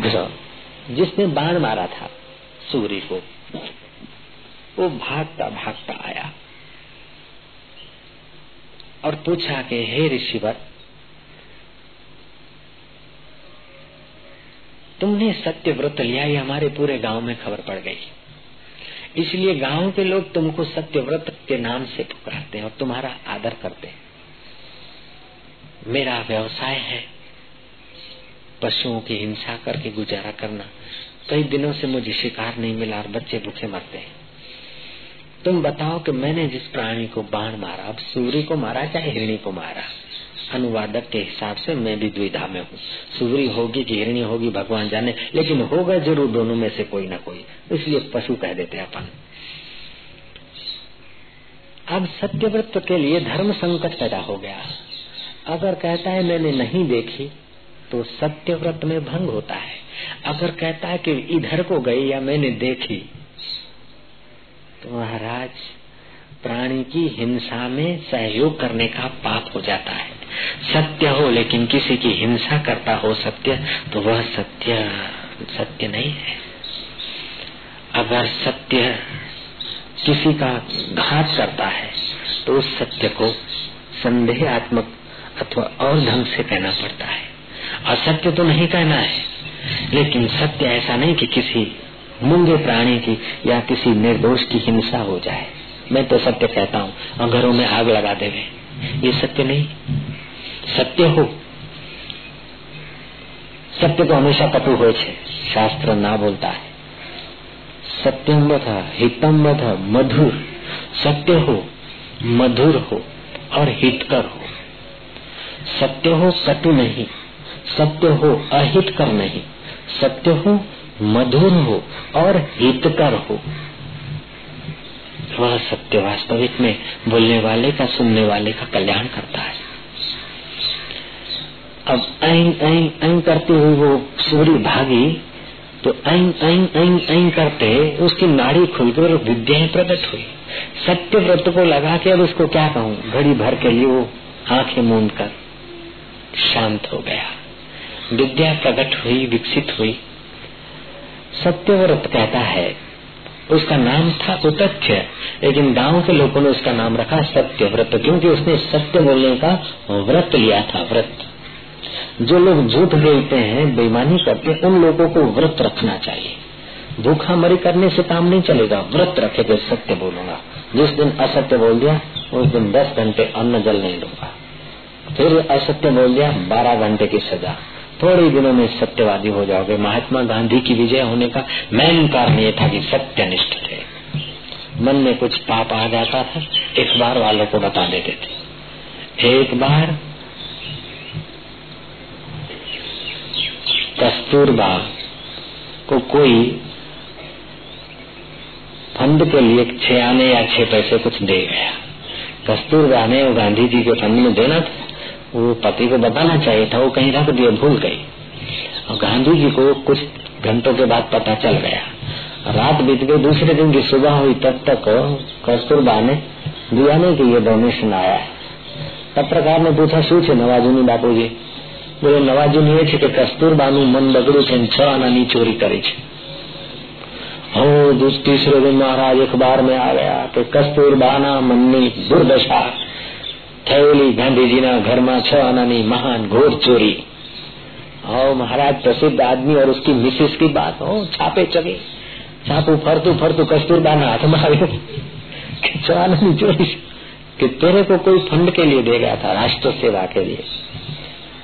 व्याघ्र जिसने बाण मारा था, सूर्य को। वो भागता भागता आया। और पूछा कि, हे ऋषिवर, तुमने सत्य व्रत लिया, ये हमारे पूरे गाँव में खबर पड़ गई। इसलिए गाँव के लोग तुमको सत्य व्रत के नाम से पुकारते हैं और तुम्हारा आदर करते हैं। मेरा व्यवसाय है पशुओं की हिंसा करके गुजारा करना। कई दिनों से मुझे शिकार नहीं मिला और बच्चे भूखे मरते हैं। तुम बताओ कि मैंने जिस प्राणी को बाण मारा, अब सूर्य को मारा चाहे हिरणी को मारा? अनुवादक के हिसाब से मैं भी द्विधा में हूँ। सूर्य होगी कि हिरणी होगी, भगवान जाने, लेकिन होगा ज़रूर दोनों में से कोई ना कोई। इसलिए पशु कह देते अपन। अब सत्यव्रत के लिए धर्म संकट पैदा हो गया। अगर कहता है मैंने नहीं देखी तो सत्य व्रत में भंग होता है। अगर कहता है कि इधर को गई या मैंने देखी तो महाराज, प्राणी की हिंसा में सहयोग करने का पाप हो जाता है। सत्य हो, लेकिन किसी की हिंसा करता हो सत्य तो वह सत्य सत्य नहीं है। अगर सत्य किसी का घात करता है तो उस सत्य को संदेहात्मक अथवा और ढंग से कहना पड़ता है। असत्य तो नहीं कहना है। लेकिन सत्य ऐसा नहीं कि किसी मुंगे प्राणी की या किसी निर्दोष की हिंसा हो जाए। मैं तो सत्य कहता हूँ और घरों में आग लगा देवे। ये सत्य नहीं। सत्य हो। सत्य तो हमेशा कटु हो शास्त्र ना बोलता है। सत्यम था हितम था मधुर। सत्य हो, मधुर हो और हितकर हो। सत्य हो कटु नहीं। सत्य हो, अहित कर नहीं। सत्य हो, मधुर हो और हितकर हो। वह सत्य वास्तविक में बोलने वाले का, सुनने वाले का कल्याण करता है। अब ऐन ऐन ऐन करते हुए वो सूर्य भागी तो ऐन ऐन ऐन ऐन करते उसकी नाड़ी खुल गई और विद्या प्रकट हुई। सत्य व्रत को लगा के अब उसको क्या कहूँ? घड़ी भर के लिए वो आँखें मूंद कर शांत हो गया। विद्या प्रकट हुई, विकसित हुई। सत्यव्रत कहता है, उसका नाम था उतथ्य। लेकिन गाँव के लोगों ने उसका नाम रखा सत्य व्रत क्योंकि उसने सत्य बोलने का व्रत लिया था, व्रत। जो लोग झूठ बोलते हैं, बेईमानी करते हैं, उन लोगों को व्रत रखना चाहिए। भूखा मरी करने से काम नहीं चलेगा, व्रत रखे तो सत्य बोलूँगा। जिस दिन असत्य बोल दिया, उस दिन दस घंटे अन्न जल नहीं दूँगा। फिर असत्य बोल दिया, बारह घंटे की सजा। थोड़े दिनों में सत्यवादी हो जाओगे। महात्मा गांधी की विजय होने का मेन कारण ये था कि सत्यनिष्ठ थे। मन में कुछ पाप आ जाता था इस बार वालों को बता देते थे। एक बार कस्तूरबा को कोई फंड के लिए छह आने या छह पैसे कुछ दे गया। कस्तूरबा ने गांधी जी के फंड में देना था। वो पति को बताना चाहिए था वो कहीं रख दिया भूल गई और गांधी जी को कुछ घंटों के बाद पता चल गया रात बीत गई दूसरे दिन की सुबह हुई तब तक कस्तूरबा ने दिया नहीं कि ये डोनेशन आया है પત્રકાર ને પૂછા શું છે નવાજુની બાપુજી બોલે નવાજુની એ છે કે કસ્તુરબાનું મન બગડ્યું છે છ આનાની चोरी કરી છે हो तीसरे दिन महाराज अखबार में आ गया कि कस्तूरबाना मननी दुर्दशा થયેલી ગાંધીજીના ઘરમાં છ આનાની महान घोर चोरी और महाराज प्रसिद्ध आदमी और उसकी मिसिस की बात हो छापे चगे छापू फरतू फरतू कस्तूरबा हाथ में આવ્યું છ આનાની ચોરી कि तेरे को कोई फंड के लिए दे गया था राष्ट्र सेवा के लिए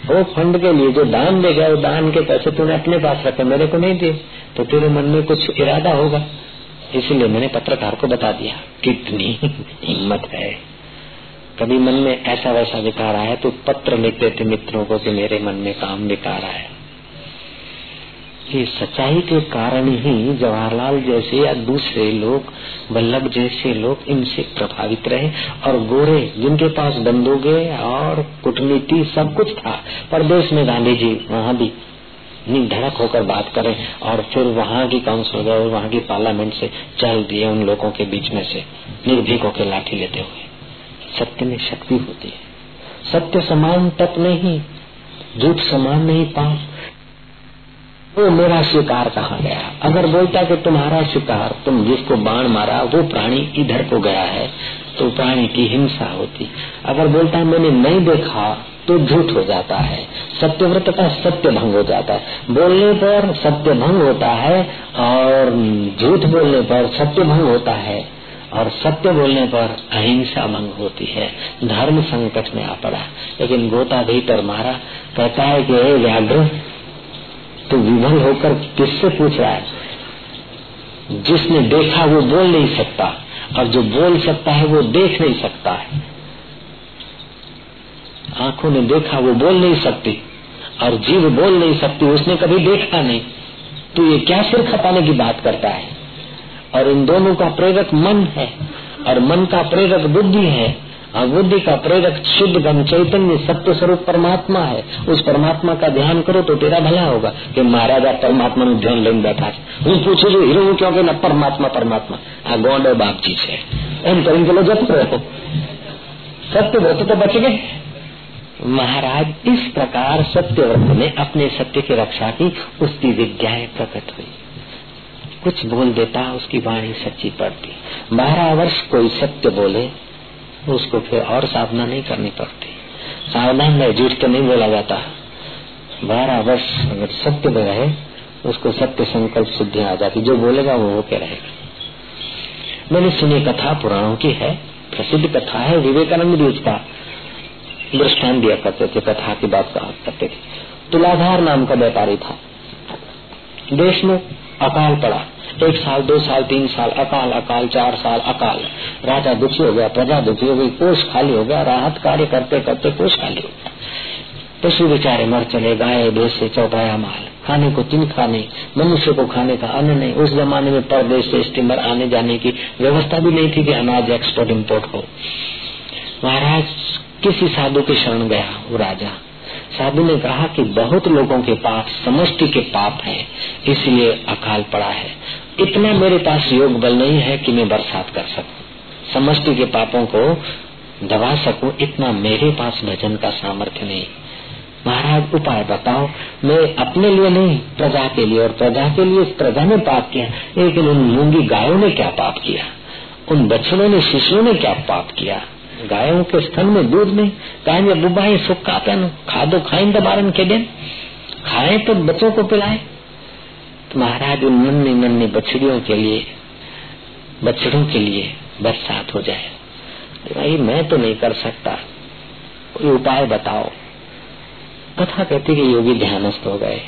वो फंड के लिए जो दान दे गया वो दान के पैसे तूने अपने पास रखे मेरे को नहीं दिए तो तेरे मन में कुछ इरादा होगा इसलिए मैंने पत्रकार को बता दिया कितनी हिम्मत है कभी मन में ऐसा वैसा विकार आया तो पत्र लिखते थे मित्रों को कि मेरे मन में काम विकार आया। ये सच्चाई के कारण ही जवाहरलाल जैसे या दूसरे लोग बल्लभ जैसे लोग इनसे प्रभावित रहे और गोरे जिनके पास बंदूके और कूटनीति सब कुछ था, परदेश में गांधी जी वहाँ भी धड़क होकर बात करें और फिर वहाँ की काउंसिल वहाँ की पार्लियामेंट से चल दिए उन लोगों के बीच में से, निर्भीक होकर लाठी लेते हुए। सत्य में शक्ति होती है। सत्य समान तक नहीं, झूठ समान नहीं पाप वो मेरा शिकार कहाँ गया? अगर बोलता कि तुम्हारा शिकार तुम जिसको बाण मारा, वो प्राणी इधर को गया है तो प्राणी की हिंसा होती। अगर बोलता मैंने नहीं देखा तो झूठ हो जाता है। सत्यव्रत का सत्य भंग हो जाता है। बोलने पर सत्य भंग होता है और झूठ बोलने पर सत्य भंग होता है। और सत्य बोलने पर अहिंसा भंग होती है। धर्म संकट में आ पड़ा। लेकिन गोता भीतर मारा। कहता है कि व्याघ्र तो विभल होकर किससे पूछ रहा है? जिसने देखा वो बोल नहीं सकता, और जो बोल सकता है वो देख नहीं सकता है। आँखों ने देखा वो बोल नहीं सकती, और जीव बोल नहीं सकती, उसने कभी देखा नहीं। तो ये क्या सिर खपाने की बात करता है? और इन दोनों का प्रेरक मन है और मन का प्रेरक बुद्धि है और बुद्धि का प्रेरक शुद्ध गम चैतन्य सत्य स्वरूप परमात्मा है उस परमात्मा का ध्यान करो तो तेरा भला होगा कि महाराजा परमात्मा નું ધ્યાન લઈને બેઠા છે હું પૂછું છું હીરો હું કહો કે ના પરમાત્મા પરમાત્મા આ ગોંડો બાપજી છે એમ કરીને પેલો જતો રહ્યો सत्य व्रत तो बच गए महाराज इस प्रकार सत्य व्रत ने अपने सत्य की रक्षा की उसकी विद्याएं प्रकट हुई कुछ बोल देता, उसकी वाणी सच्ची पड़ती। बारह वर्ष कोई सत्य बोले, उसको फिर और साधना नहीं करनी पड़ती। सावधान में झूठ तो नहीं बोला जाता। बारह वर्ष अगर सत्य में रहे, उसको सत्य संकल्प सिद्धि आ जाती। जो बोलेगा वो होके रहेगा। मैंने सुनी कथा पुराणों की है, प्रसिद्ध कथा है, विवेकानंद भी उसका दृष्टान दिया करते थे, कथा की बात कहा करते थे। तुलाधार नाम का व्यापारी था। देश में अकाल पड़ा। एक साल, दो साल, तीन साल, अकाल अकाल, चार साल, अकाल। राजा दुखी हो गया, प्रजा दुखी हो गई, कोष खाली हो गया, राहत कार्य करते करते कोष खाली हो गया। पशु बेचारे मर चले, गाय, भैंसे चौपाया माल। खाने को तीन खाने, मनुष्य को खाने का अन्न नहीं। उस जमाने में परदेश से स्टीमर आने जाने की व्यवस्था भी नहीं थी कि अनाज एक्सपोर्ट इम्पोर्ट हो। महाराज, किसी साधु के शरण गया वो राजा। साधु ने कहा कि बहुत लोगों के पाप समष्टि के पाप है, इसलिए अकाल पड़ा है। इतना मेरे पास योग बल नहीं है कि मैं बरसात कर सकूँ। समष्टि के पापों को दबा सकूँ, इतना मेरे पास भजन का सामर्थ्य नहीं। महाराज, उपाय बताओ। मैं अपने लिए नहीं, प्रजा के लिए, और प्रजा के लिए प्रजा ने पाप किया, लेकिन उन मूँगी गायों ने क्या पाप किया? उन बच्चों ने शिशुओं ने क्या पाप किया? गायों के स्तन में दूध नहीं। कहेंगे बुबा ये सुखा पेन खादो खाइन बारन के दिन। खाए तो बच्चों को पिलाए। तो महाराज, उन नन्नी नन्नी बछड़ियों के लिए, बछड़ों के लिए बरसात हो जाए। भाई, मैं तो नहीं कर सकता। कोई उपाय बताओ। कथा कहती कि योगी ध्यानस्थ हो गए।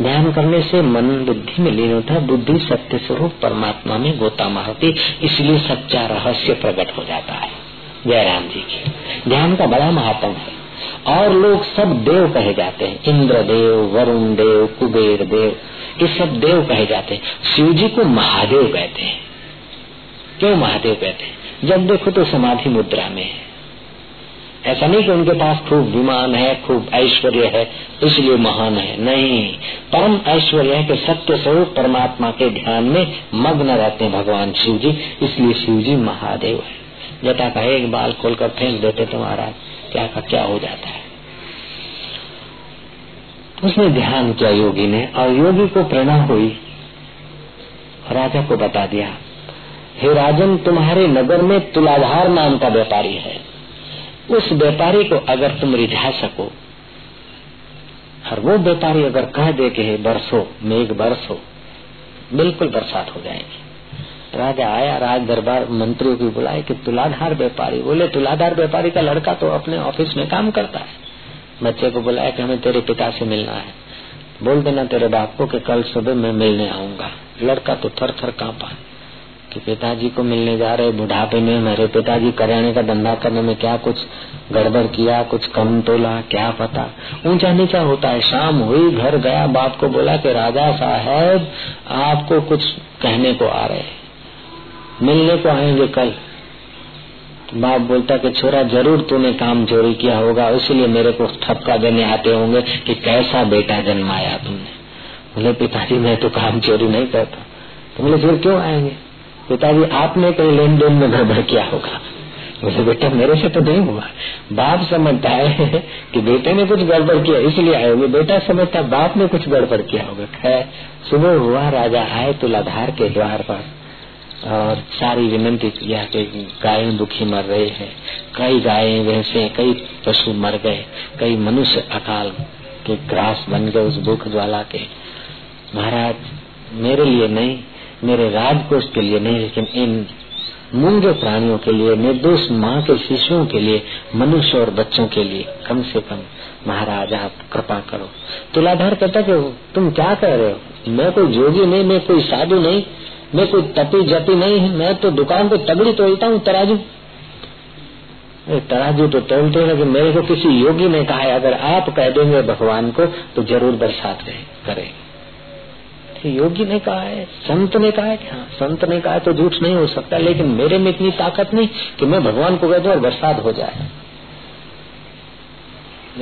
ध्यान करने से मन बुद्धि में लीन होता है बुद्धि सत्य स्वरूप परमात्मा में गोता मारती, इसलिए सच्चा रहस्य प्रकट हो जाता है। जयराम जी की। ध्यान का बड़ा महात्म है। और लोग सब देव कहे जाते हैं। इंद्र देव वरुण देव कुबेर देव ये सब देव कहे जाते हैं। शिव जी को महादेव कहते हैं। क्यों महादेव कहते हैं? जब देखो तो समाधि मुद्रा में है। ऐसा नहीं कि उनके पास खूब विमान है, खूब ऐश्वर्य है, इसलिए महान है। नहीं, परम ऐश्वर्य है कि सत्य स्वरूप परमात्मा के ध्यान में मग्न रहते हैं भगवान शिव जी इसलिए शिव जी महादेव है। जटा का एक बाल खोलकर फेंक देते तो महाराज, क्या का क्या हो जाता है? उसने ध्यान किया योगी ने, और योगी को प्रेरणा हुई। राजा को बता दिया, हे राजन, तुम्हारे नगर में तुलाधार नाम का व्यापारी है। उस व्यापारी को अगर तुम रिझा सको, और वो व्यापारी अगर कह दे के बरसो, मेघ बरसो, बिल्कुल बरसात हो जाएगी। राजा आया, राज दरबार मंत्रियों की बुलाए कि तुलाधार व्यापारी। बोले, तुलाधार व्यापारी का लड़का तो अपने ऑफ़िस में काम करता है। बच्चे को बुलाया कि हमें तेरे पिता से मिलना है। बोल देना तेरे बाप को कि कल सुबह मैं मिलने आऊँगा। लड़का तो थर थर कांपा कि पिताजी को मिलने जा रहे बुढ़ापे में, मेरे पिताजी करियाने का धंधा करने में क्या कुछ गड़बड़ किया, कुछ कम तोला, क्या पता? ऊँचा नीचा होता है। शाम हुई, घर गया, बाप को बोला कि राजा साहब, आपको कुछ कहने को आ रहे मिलने को आएँगे कल। बाप बोलता कि छोरा, ज़रूर तूने काम चोरी किया होगा, इसलिए मेरे को ठपका देने आते होंगे कि कैसा बेटा जन्माया तुमने। बोले, पिताजी, मैं तो काम चोरी नहीं करता। तो बोले, फिर क्यों आएँगे? पिताजी, आपने कहीं लेन देन में गड़बड़ किया होगा। बोले, बेटा, मेरे से तो नहीं हुआ। बाप समझता है कि बेटे ने कुछ गड़बड़ किया, इसलिए आए होंगे। बेटा समझता, बाप ने कुछ गड़बड़ किया होगा। खैर, सुबह हुआ, राजा आए, तुलाधार के द्वार पर। और सारी विनंती किया कि गायें दुखी मर रहे हैं। कई गायें भैंसे कई पशु मर गए, कई मनुष्य अकाल के ग्रास बन गए उस भूख ज्वाला के। महाराज, मेरे लिए नहीं, मेरे राजकोष के लिए नहीं, लेकिन इन मूँगे प्राणियों के लिए, निर्दोष माँ के शिशुओं के लिए, मनुष्य और बच्चों के लिए, कम से कम, महाराज, आप कृपा करो। तुलाधार कहता कि तुम क्या कह रहे हो? मैं कोई जोगी नहीं, मैं कोई साधु नहीं। मैं कोई तपी जपी नहीं है, मैं तो दुकान पे तगड़ी तोलता हूँ, तराजू। तराजू तो तोलते हैं, लेकिन मेरे को किसी योगी ने कहा है, अगर आप कह देंगे भगवान को तो ज़रूर बरसात करेंगे योगी ने कहा है, संत ने कहा है हाँ संत ने कहा है तो झूठ नहीं हो सकता, लेकिन मेरे में इतनी ताकत नहीं कि मैं भगवान को कह दू और बरसात हो जाए।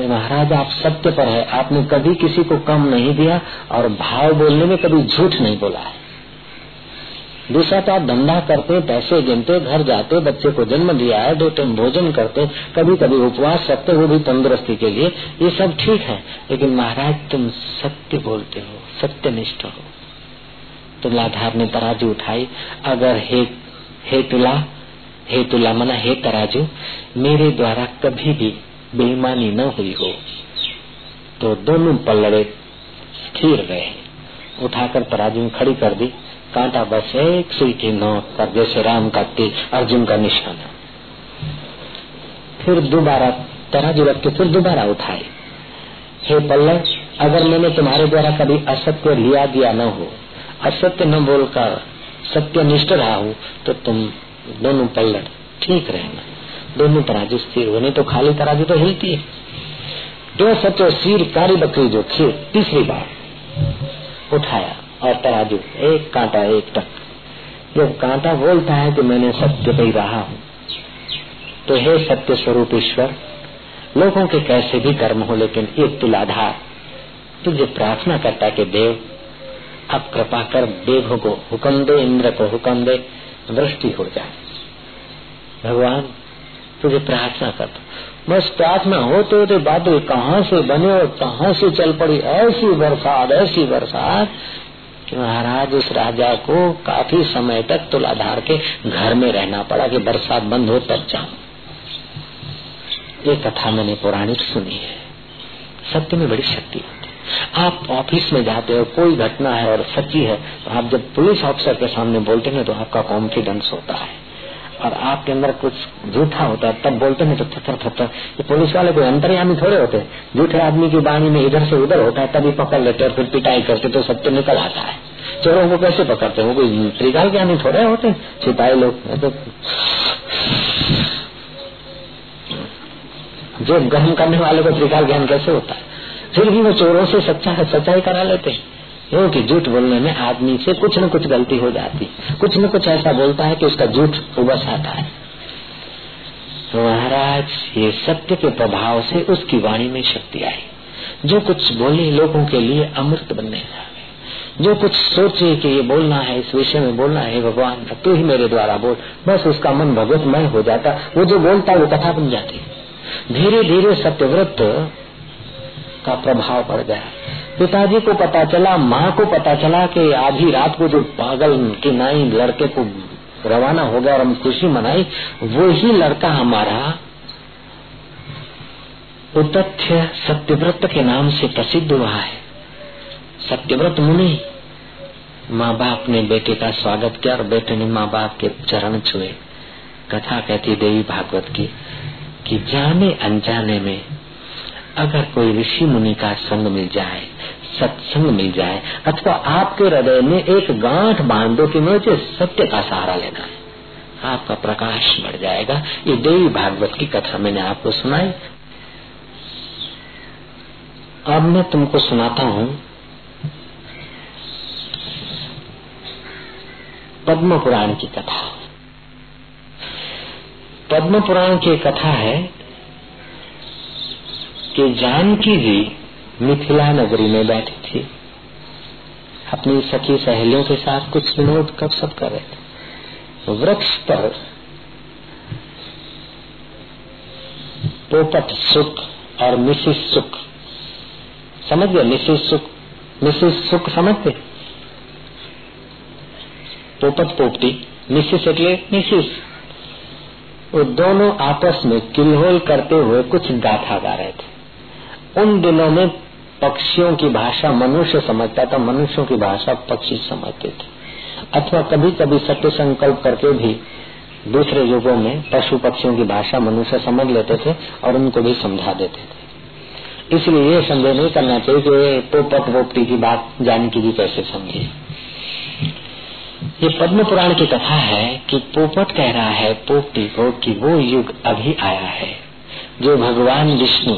महाराज, आप सत्य पर है, आपने कभी किसी को कम नहीं दिया और भाव बोलने में कभी झूठ नहीं बोला है। दूसरा तो आप धंधा करते, पैसे गिनते, घर जाते, बच्चे को जन्म दिया है, दो टाइम भोजन करते कभी कभी उपवास रखते, वो भी तंदुरुस्ती के लिए, ये सब ठीक है। लेकिन महाराज, तुम सत्य बोलते हो, सत्यनिष्ठ हो। तुलाधार ने तराजू उठाई, अगर हे हे तुला हे तुला मना, हे तराजू, मेरे द्वारा कभी भी बेईमानी न हुई हो। तो दोनों पल्लड़े स्थिर रहे। उठाकर तराजू खड़ी कर दी। कांटा बस एक सुई की नोक पर जैसे राम का तीर अर्जुन का निशाना। फिर दोबारा तराजू रख के फिर दोबारा उठाए। हे पल्लव, अगर मैंने तुम्हारे द्वारा कभी असत्य लिया दिया न हो, असत्य न बोलकर सत्य निष्ठ रहा हूँ तो तुम दोनों पल्लट ठीक रहना। दोनों तराजू स्थिर होने तो खाली तराजू तो हिलती है। जो सचो सिर कारी बकरी जो खीर, तीसरी बार उठाया। और तराजू, एक कांटा, एक टक जब कांटा बोलता है कि मैंने सत्य पे रहा हूँ तो हे सत्य स्वरूप ईश्वर, लोगों के कैसे भी कर्म हो, लेकिन एक तुलाधार तुझे प्रार्थना करता कि देव, अब कृपा कर देव को हुक्म दे, इंद्र को हुक्म दे वृष्टि हो जाए। भगवान, तुझे प्रार्थना कर बस प्रार्थना होते होते बादल कहाँ से बने और कहाँ से चल पड़ी, ऐसी बरसात ऐसी बरसात कि महाराज, उस राजा को काफ़ी समय तक तुलाधार के घर में रहना पड़ा कि बरसात बंद हो तब जाऊँ। ये कथा मैंने पौराणिक सुनी है। सत्य में बड़ी शक्ति होती आप ऑफ़िस में जाते हो, कोई घटना है और सच्ची है तो आप जब पुलिस ऑफिसर के सामने बोलते हैं तो आपका कॉन्फिडेंस होता है। और आपके अंदर कुछ झूठा होता है, तब बोलते हैं तो थर थर ये पुलिस वाले कोई अंतर्यामी थोड़े होते झूठे आदमी की वाणी में इधर से उधर होता है, तभी पकड़ लेते और फिर पिटाई करते तो सत्य निकल आता है। चोरों को कैसे पकड़ते हैं? वो कोई त्रिकाल आदमी थोड़े होते सिपाही लोग तो जो ग्रहण करने वाले को त्रिकाल ज्ञान कैसे होता है? फिर भी वो चोरों से सच्चा सच्चाई करा लेते हैं। क्योंकि झूठ बोलने में आदमी से कुछ न कुछ गलती हो जाती कुछ न कुछ ऐसा बोलता है कि उसका झूठ उबस आता है। तो महाराज, ये सत्य के प्रभाव से उसकी वाणी में शक्ति आई। जो कुछ बोले लोगों के लिए अमृत बनने लगे। जो कुछ सोचे कि ये बोलना है, इस विषय में बोलना है, भगवान तू ही मेरे द्वारा बोल। बस उसका मन भगवतमय हो जाता। वो जो बोलता वो कथा बन जाती। धीरे धीरे सत्यव्रत का प्रभाव पड़ गया। पिताजी को पता चला, माँ को पता चला कि आधी रात को जो पागल की नाई लड़के को रवाना हो गया और हम खुशी मनाई वो ही लड़का हमारा उतथ्य सत्यव्रत के नाम से प्रसिद्ध हुआ है। सत्यव्रत मुनि माँ बाप ने बेटे का स्वागत किया और बेटे ने माँ बाप के चरण छुए। कथा कहती देवी भागवत की कि जाने अनजाने में अगर कोई ऋषि मुनि का संग मिल जाए, सत्संग मिल जाए, अथवा आपके हृदय में एक गांठ बाँध दो कि मुझे सत्य का सहारा लेना है, आपका प्रकाश बढ़ जाएगा। ये देवी भागवत की कथा मैंने आपको सुनाई। अब मैं तुमको सुनाता हूँ। पद्म पुराण की कथा। पद्म पुराण की कथा है कि जानकी जी मिथिला नगरी में बैठी थी अपनी सखी सहेलियों के साथ कुछ विनोद कब सब कर रहे थे वृक्ष पर पोपट सुख और मिसिस सुख समझ गए मिसिस सुख मिसिस सुख समझते पोपट पोपटी मिसिस એટલે मिसिस वो दोनों आपस में किलहोल करते हुए कुछ गाथा गा रहे थे उन दिनों में पक्षियों की भाषा मनुष्य समझता था, मनुष्यों की भाषा पक्षी समझते थे। अथवा कभी कभी सत्य संकल्प करके भी दूसरे युगों में पशु पक्षियों की भाषा मनुष्य समझ लेते थे और उनको भी समझा देते थे। इसलिए ये संदेह नहीं करना चाहिए कि पोपट वोपटी की बात, जानकी जी कैसे समझे। ये पद्म पुराण की कथा है कि पोपट कह रहा है, पोपटी को कि वो युग अभी आया है, जो भगवान विष्णु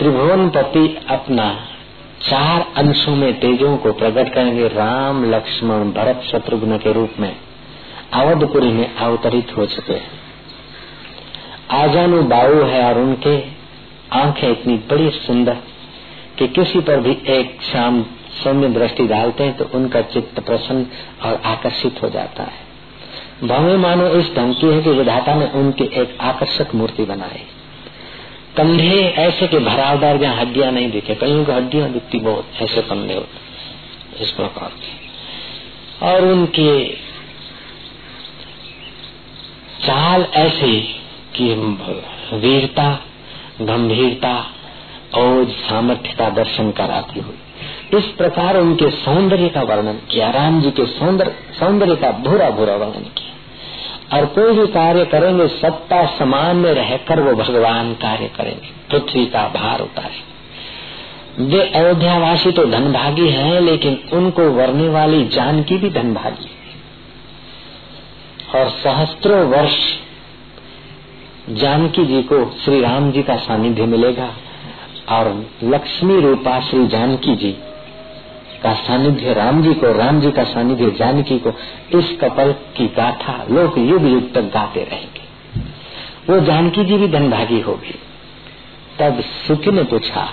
त्रिभुवन पति अपना चार अंशों में तेजों को प्रकट करेंगे राम, लक्ष्मण, भरत, शत्रुघ्न के रूप में। अवधपुरी में अवतरित हो चुके हैं। आजानु बाऊ है और उनके आँखें इतनी बड़ी सुंदर कि किसी पर भी एक शाम सौम्य दृष्टि डालते हैं तो उनका चित्त प्रसन्न और आकर्षित हो जाता है। भवे मानो इस ढंग की है कि विधाता ने उनकी एक आकर्षक मूर्ति बनाई। कंधे ऐसे के भरावदार जहाँ हड्डियाँ नहीं दिखे कहीं को हड्डियाँ दिखती बहुत, ऐसे कंधे होते इस प्रकार के। और उनके चाल ऐसी कि वीरता, गंभीरता, और सामर्थ्य का दर्शन कराती हुई। इस प्रकार उनके सौंदर्य का वर्णन किया, राम जी के सौंदर्य सौंदर्य का भूरा भूरा वर्णन किया। और कोई भी कार्य करेंगे, सत्ता समान में रहकर वो भगवान कार्य करेंगे। पृथ्वी का भार उतारे वे अयोध्यावासी तो धनभागी हैं, लेकिन उनको वरने वाली जानकी भी धनभागी और सहस्त्रों वर्ष जानकी जी को श्री राम जी का सानिध्य मिलेगा, और लक्ष्मी रूपा श्री जानकी जी का सानिध्य, राम जी को, राम जी का सानिध्य, जानकी को, इस कपल की गाथा लोग युग युग तक गाते रहेंगे। वो जानकी जी भी धनभागी होगी। तब सुखी ने पूछा,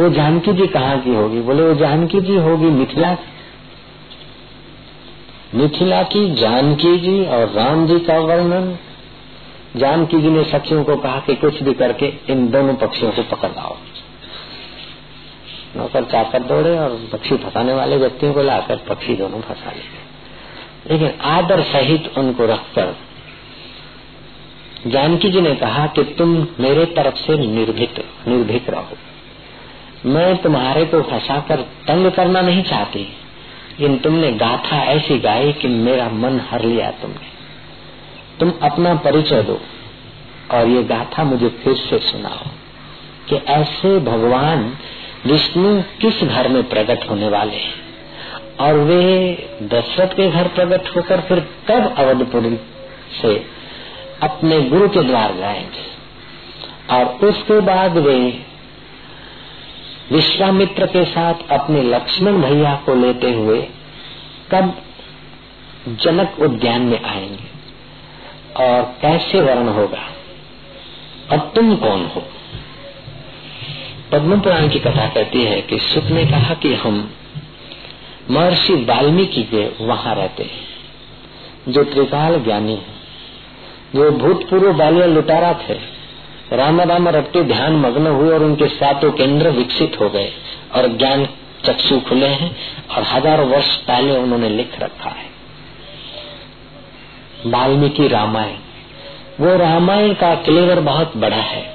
वो जानकी जी कहाँ की होगी? बोले, वो जानकी जी होगी मिथिला मिथिला की जानकी जी और राम जी का वर्णन। जानकी जी ने सखियों को कहा कि कुछ भी करके इन दोनों पक्षियों को पकड़ लाओ। नौकर चाकर दौड़े और पक्षी फंसाने वाले व्यक्तियों को लाकर पक्षी दोनों फंसा लिए लेकिन आदर सहित उनको रखकर जानकी जी ने कहा कि तुम मेरे तरफ़ से निर्भीत, निर्भीक रहो। मैं तुम्हारे को फंसाकर तंग करना नहीं चाहती, लेकिन तुमने गाथा ऐसी गाई कि मेरा मन हर लिया तुमने। तुम अपना परिचय दो और ये गाथा मुझे फिर से सुनाओ कि ऐसे भगवान विष्णु किस घर में प्रकट होने वाले हैं? और वे दशरथ के घर प्रकट होकर फिर कब अवधपुरी से अपने गुरु के द्वार जाएँगे? और उसके बाद वे विश्वामित्र के साथ अपने लक्ष्मण भैया को लेते हुए कब जनक उद्यान में आएँगे? और कैसे वर्ण होगा? और तुम कौन हो? पद्म पुराण की कथा कहती है कि सुख ने कहा कि हम महर्षि वाल्मीकि के वहाँ रहते हैं, जो त्रिकाल ज्ञानी है, जो भूतपूर्व बालिया लुटारा थे राम राम रटते ध्यान मग्न हुए और उनके सातों केंद्र विकसित हो गए और ज्ञान चक्षु खुले हैं और हज़ारों वर्ष पहले उन्होंने लिख रखा है। वाल्मीकि रामायण, वो रामायण का क्लेवर बहुत बड़ा है।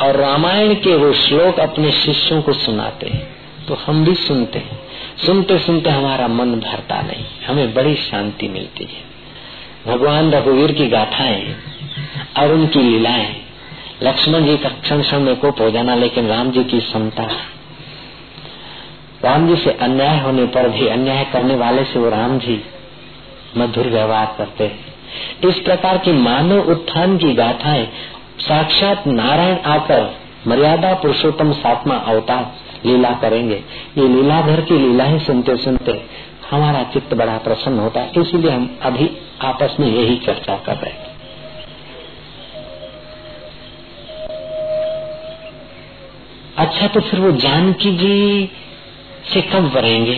और रामायण के वो श्लोक अपने शिष्यों को सुनाते हैं तो हम भी सुनते हैं। सुनते सुनते हमारा मन भरता नहीं, हमें बड़ी शांति मिलती है। भगवान रघुवीर की गाथाएँ और उनकी लीलाएँ, लक्ष्मण जी का क्षण क्षण में कोप हो जाना, लेकिन राम जी की समता। राम जी से अन्याय होने पर भी, अन्याय करने वाले से वो राम जी मधुर व्यवहार करते हैं। इस प्रकार की मानव उत्थान की गाथाएँ साक्षात नारायण आकर मर्यादा पुरुषोत्तम सातवा अवतार लीला करेंगे। ये लीला घर की लीला ही सुनते सुनते हमारा चित्त बड़ा प्रसन्न होता है, इसीलिए हम अभी आपस में यही चर्चा कर रहे हैं। अच्छा तो फिर वो जानकी जी से कब वरेंगे?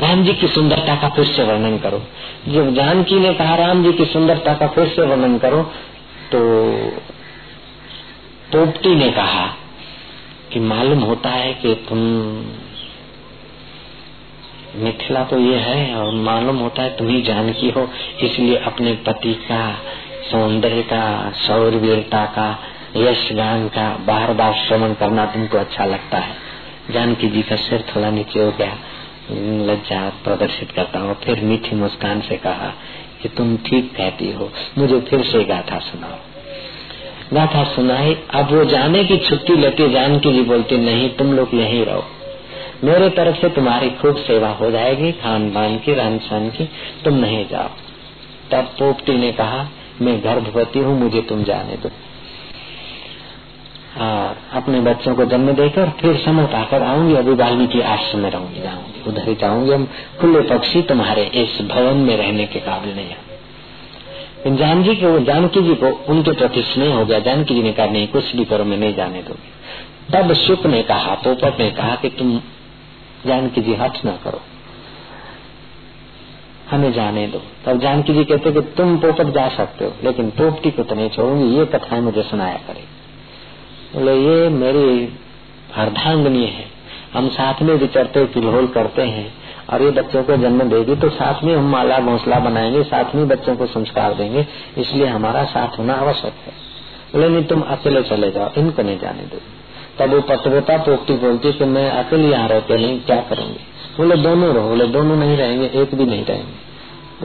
राम जी की सुंदरता का फिर से वर्णन करो। जब जानकी ने कहा, राम जी की सुंदरता का फिर से वर्णन करो तो पोपटी ने कहा कि मालूम होता है कि तुम मिथिला तो ये है और मालूम होता है तुम ही जानकी हो, इसलिए अपने पति का, सौंदर्य का शौरवीरता का, यश गान का बार बार श्रवण करना तुमको अच्छा लगता है। जानकी जी का सिर थोड़ा नीचे हो गया, लज्जा प्रदर्शित करता हूँ। फिर मीठी मुस्कान से कहा कि तुम ठीक कहती हो, मुझे फिर से गाथा सुनाओ। गाथा सुनाई, अब वो जाने की छुट्टी लेती जानकी जी बोलती, नहीं, तुम लोग यहीं रहो। मेरे तरफ़ से तुम्हारी खूब सेवा हो जाएगी खान पान की रहन सहन की, तुम नहीं जाओ। तब पोपटी ने कहा, मैं गर्भवती हूँ, मुझे तुम जाने दो। और अपने बच्चों को जन्म देकर फिर समय पाकर आऊँगी अभी वाल्मीकि आश्रम में रहूँगी, जाऊँगी। उधर ही जाऊँगी हम खुले पक्षी तुम्हारे इस भवन में रहने के काबिल नहीं है जानकी को, जानकी जी को, उनके प्रति स्नेह हो गया। जानकी जी ने कहा, नहीं, कुछ भी करो, मैं नहीं जाने दूँगी। तब शुक ने कहा पोपट ने कहा कि तुम जानकी जी हट न करो। हमें जाने दो। तब जानकी जी कहते कि तुम पोपट जा सकते हो, लेकिन पोपटी को तो नहीं छोड़ूँगी, ये कथाएँ मुझे सुनाया करे। बोले, ये मेरी अर्धांगनी है। हम साथ में विचरते किलोल करते हैं। और ये बच्चों को जन्म देगी तो साथ में हम माला घोसला बनाएँगे, साथ में बच्चों को संस्कार देंगे, इसलिए हमारा साथ होना आवश्यक है। बोले, नहीं, तुम अकेले चले जाओ, इनको नहीं जाने दो। तब वो पत्रता पोपटी बोलती, कि मैं अकेले यहाँ रहते नहीं, क्या करेंगे? बोले, दोनों रहो। बोले, दोनों नहीं रहेंगे, एक भी नहीं रहेंगे।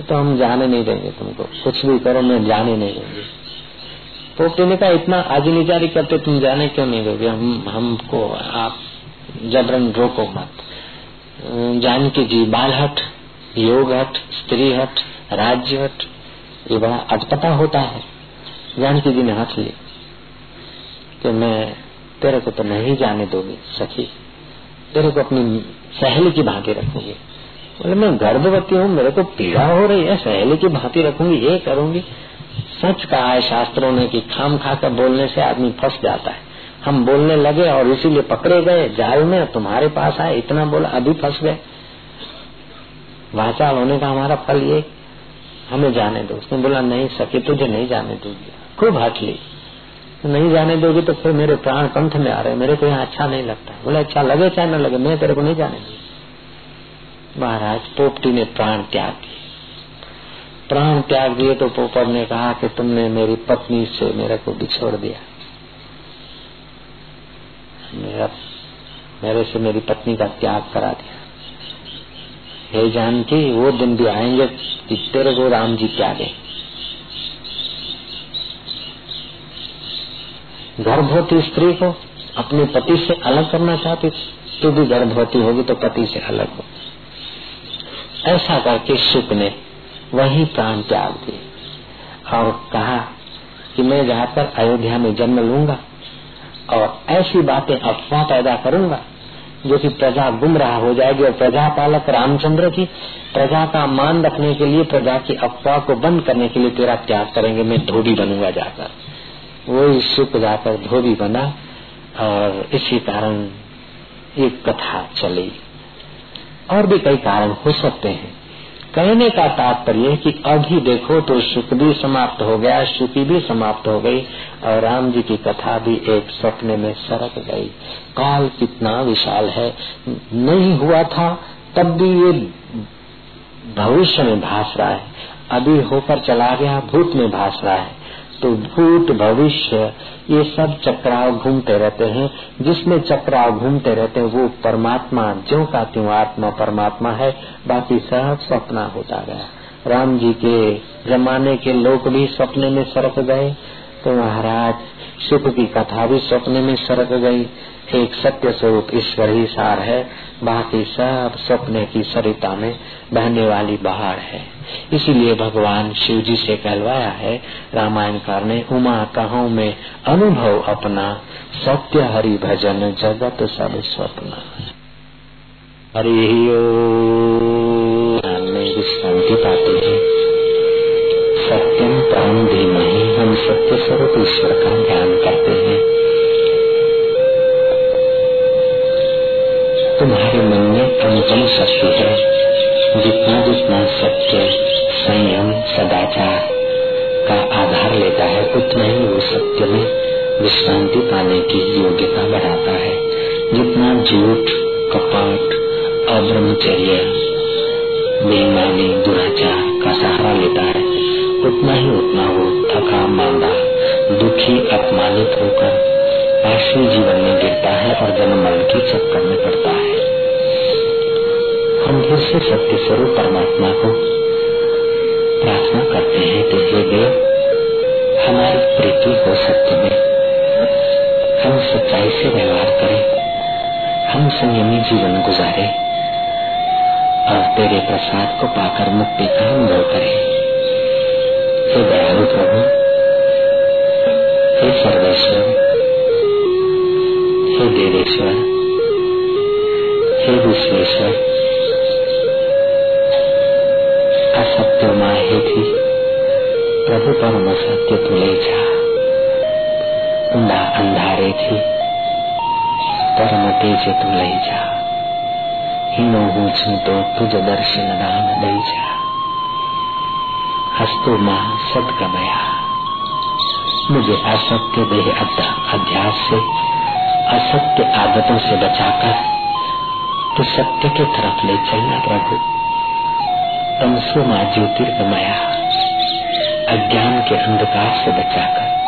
तो हम जाने नहीं देंगे तुमको, कुछ भी करो, मैं जाने नहीं देंगे। पोपटी ने कहा, इतना आजनिचारी करते, तुम जाने क्यों नहीं दोगे? हम, हमको आप जबरन रोको मत। जानकी जी बाल हट योग हट स्त्री हट राज्य हट ये बड़ा अटपटा होता है। जानकी जी ने हट ली कि मैं तेरे को तो नहीं जाने दोगी, सखी। तेरे को अपनी सहेली की भांति रखूँगी। बोले, मैं गर्भवती हूँ, मेरे को पीड़ा हो रही है, सहेली की भांति रखूँगी, ये करूँगी। सच कहा है शास्त्रों ने कि खाम खा कर बोलने से आदमी फंस जाता है। हम बोलने लगे और इसीलिए पकड़े गए, जाल में तुम्हारे पास आए, इतना बोला, अभी फंस गए। वाचाल होने का हमारा फल ये, हमें जाने दो। उसने बोला, नहीं सके तुझे नहीं जाने दूँगी। खूब हट ली। नहीं जाने दोगे तो फिर मेरे प्राण कंठ में आ रहे मेरे को यहाँ अच्छा नहीं लगता। बोले अच्छा लगे चाहे न लगे, मैं तेरे को नहीं जाने दूँगी। महाराज, पोपटी ने प्राण त्याग दिए। प्राण त्याग दिए तो पोपट ने कहा कि तुमने मेरी पत्नी से मेरे को बिछोड़ दिया। मेरा मेरे से मेरी पत्नी का त्याग करा दिया। हे जानकी, वो दिन भी आएँगे कि तेरे को राम जी क्या त्यागे। गर्भवती स्त्री को अपने पति से अलग करना चाहती तू भी गर्भवती होगी तो पति से अलग हो ऐसा करके शुक ने वही प्राण त्याग दिए और कहा कि मैं जाकर अयोध्या में जन्म लूँगा। और ऐसी बातें अफवाह पैदा करूँगा, जो कि प्रजा गुम रहा हो जाएगी और प्रजा पालक रामचंद्र की प्रजा का मान रखने के लिए, प्रजा की अफवाह को बंद करने के लिए तेरा त्याग करेंगे। मैं धोबी बनूँगा जाकर। वही सुख जाकर धोबी बना और इसी कारण एक कथा चली। और भी कई कारण हो सकते हैं। कहने का तात्पर्य कि अभी देखो तो सुख भी समाप्त हो गया, सुखी भी समाप्त हो गई और राम जी की कथा भी एक सपने में सरक गई। काल कितना विशाल है। नहीं हुआ था, तब भी ये भविष्य में भास रहा है। अभी होकर चला गया, भूत में भास रहा है। तो भूत भविष्य ये सब चक्राव घूमते रहते हैं। जिसमें चक्राव घूमते रहते हैं, वो परमात्मा जो का त्यों आत्मा परमात्मा है, बाकी सब सपना होता गया। राम जी के जमाने के लोग भी सपने में सरक गए तो महाराज सुख की कथा भी सपने में सरक गई। एक सत्य स्वरूप ईश्वर ही सार है। बाकी सब सपने की सरिता में बहने वाली बहार है। इसीलिए भगवान शिव जी से कहलवाया है, रामायण कार ने उमा कहो में अनुभव अपना, सत्य हरि भजन जगत सब स्वप्न। हरि विश्रांति पाते हैं। सत्यम प्राण धीमही, हम सत्य स्वरूप ईश्वर का ज्ञान करते हैं। तुम्हारे मन में अनुपम शक्ति है, जितना जितना सत्य, संयम, सदाचार का आधार लेता है, उतना ही वो सत्य में विश्रांति पाने की योग्यता बढ़ाता है। जितना झूठ, कपट अब्रह्मचर्य बेईमानी, दुराचार का सहारा लेता है, उतना ही उतना वो थका, मांदा, दुखी, अपमानित होकर पार्श्वी जीवन में गिरता है और जन्म मरण की चक्कर में पड़ता है। हम फिर से सत्य स्वरूप परमात्मा को प्रार्थना करते हैं कि हे देव, हमारी प्रीति हो सत्य में। हम सच्चाई से व्यवहार करें। हम संयमी जीवन गुजारे। और तेरे प्रसाद को पाकर मुक्ति का अनुभव करें। हे दयालु प्रभु हे देवेश्वर हे विश्वेश्वर असत्य माहे थी प्रभु परम सत्य तुले जा ઊંડા અંધારેથી પરમ તેજે તું લઈ જા હીનો હું છું તો તુજ દર્શન દાન દઈ जा हस्तु माँ सद कमया मुझे असत्य देह अध्यास से असत्य आदतों से बचाकर तो सत्य के तरफ़ ले चलना प्रभु। तमसो माँ ज्योतिर्गमया। अज्ञान के अंधकार से बचाकर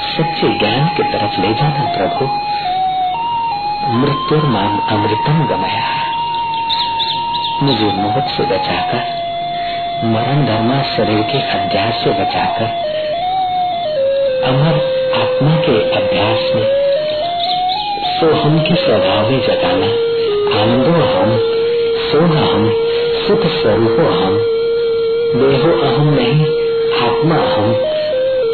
सच्चे ज्ञान की तरफ़ ले जाना प्रभु। मृत्यु मान अमृतम गमया। मुझे मोहत से बचाकर, मरण धर्मा शरीर के अध्यास से बचाकर, अमर आत्मा के अभ्यास में सोहम के स्वभाव में जगाना, आनंदो हम सोह हम, सुख स्वरूप हम। देहो अहम नहीं, आत्मा हम।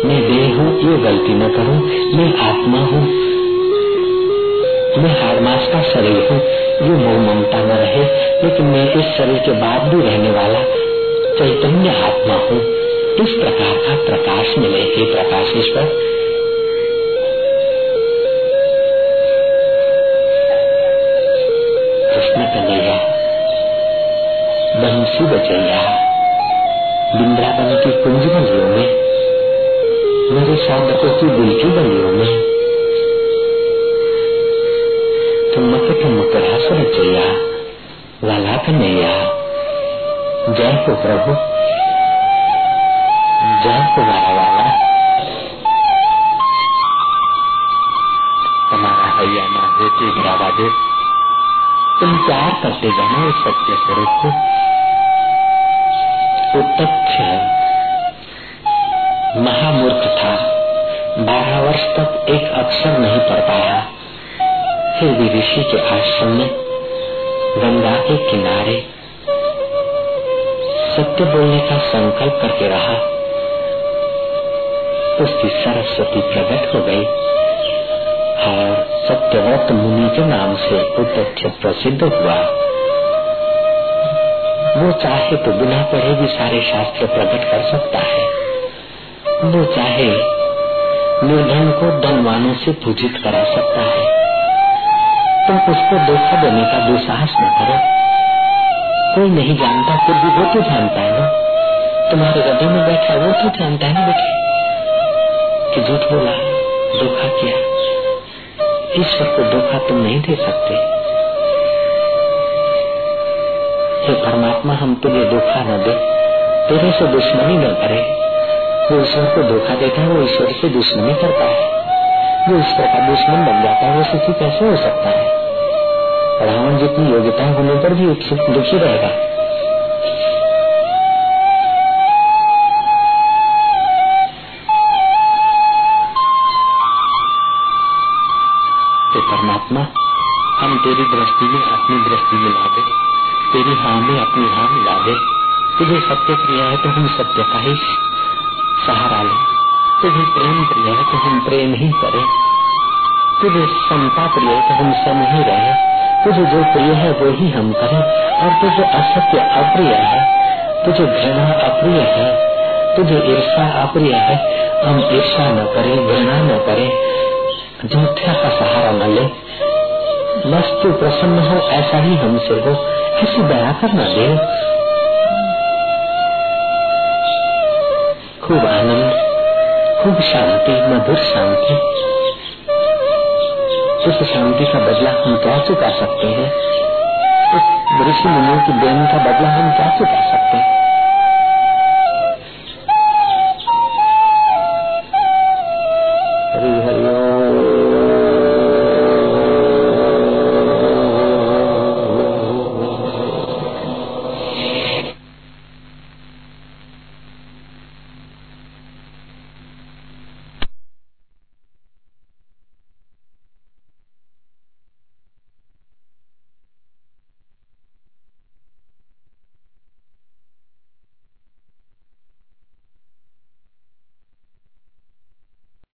मैं देह हूँ ये गलती न करूँ, मैं आत्मा हूँ। मैं हर मास का शरीर हूँ, ये मोह ममता न रहे, लेकिन मैं इस शरीर के बाद भी रहने वाला चैतन्य आत्मा हूँ। इस प्रकार का प्रकाश मिले, हे प्रकाशेश्वर। बंसी बचैया वृंदावन की कुंज बलियों में, मेरे साधकों की दिल की बलियों में। ठुमक ठुमक रास रचैया वाला कन्हैया जय हो प्रभु। जय हो मारा वाला हमारा हैया ना होते गिरावा दे तुम प्यार करते जाना उस सत्य स्वरूप को। वो महामूर्ख था। बारह वर्ष तक एक अक्षर नहीं पढ़ पाया। फिर भी ऋषि के आश्रम में, गंगा के किनारे, सत्य बोलने का संकल्प करके रहा। उसकी सरस्वती प्रकट हो गई और सत्यव्रत मुनि के नाम से तथ्य प्रसिद्ध हुआ। वो चाहे तो बिना पढ़े भी सारे शास्त्र प्रकट कर सकता है। वो चाहे निर्धन को धनवानों से पूजित करा सकता है। तुम तो उसको धोखा देने का दुसाहस न करो। कोई नहीं जानता, फिर भी वो तो जानता है ना? तुम्हारे हृदय में बैठा वो तो जानता है ना बेटे? कि झूठ बोला, धोखा किया। ईश्वर को धोखा तुम नहीं दे सकते। परमात्मा हम तुझे धोखा न दे, तेरे से दुश्मनी न करे वो ईश्वर को धोखा देता है, वो ईश्वर से दुश्मनी करता है। वो ईश्वर का दुश्मन बन जाता है, वो सुखी कैसे हो सकता है? रावण जितनी योग्यता होने पर भी दुखी रहेगा। परमात्मा, हम तेरी दृष्टि में अपनी दृष्टि मिला दे तेरी हाँ में अपनी हाँ मिला दे। तुझे सत्य प्रिय है तो हम सत्य का ही सहारा ले। तुझे प्रेम प्रिय है तो हम प्रेम ही करें। तुझे समता प्रिय है तो हम सम ही रहे। तुझे जो प्रिय है वो ही हम करें। और तुझे असत्य अप्रिय है, तुझे घृणा अप्रिय है, तुझे ईर्षा अप्रिय है, हम ईर्षा न करें, घृणा न करें। झूठा का सहारा न ले। बस तू प्रसन्न हो, ऐसा ही हमसे हो। ऐसी दया करना दे खूब आनंद, खूब शांति, मधुर शांति। उस शांति का बदला हम क्या चुका सकते हैं? उस ऋषि मुनियों की देन का बदला हम क्या चुका सकते हैं?